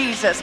Jesus.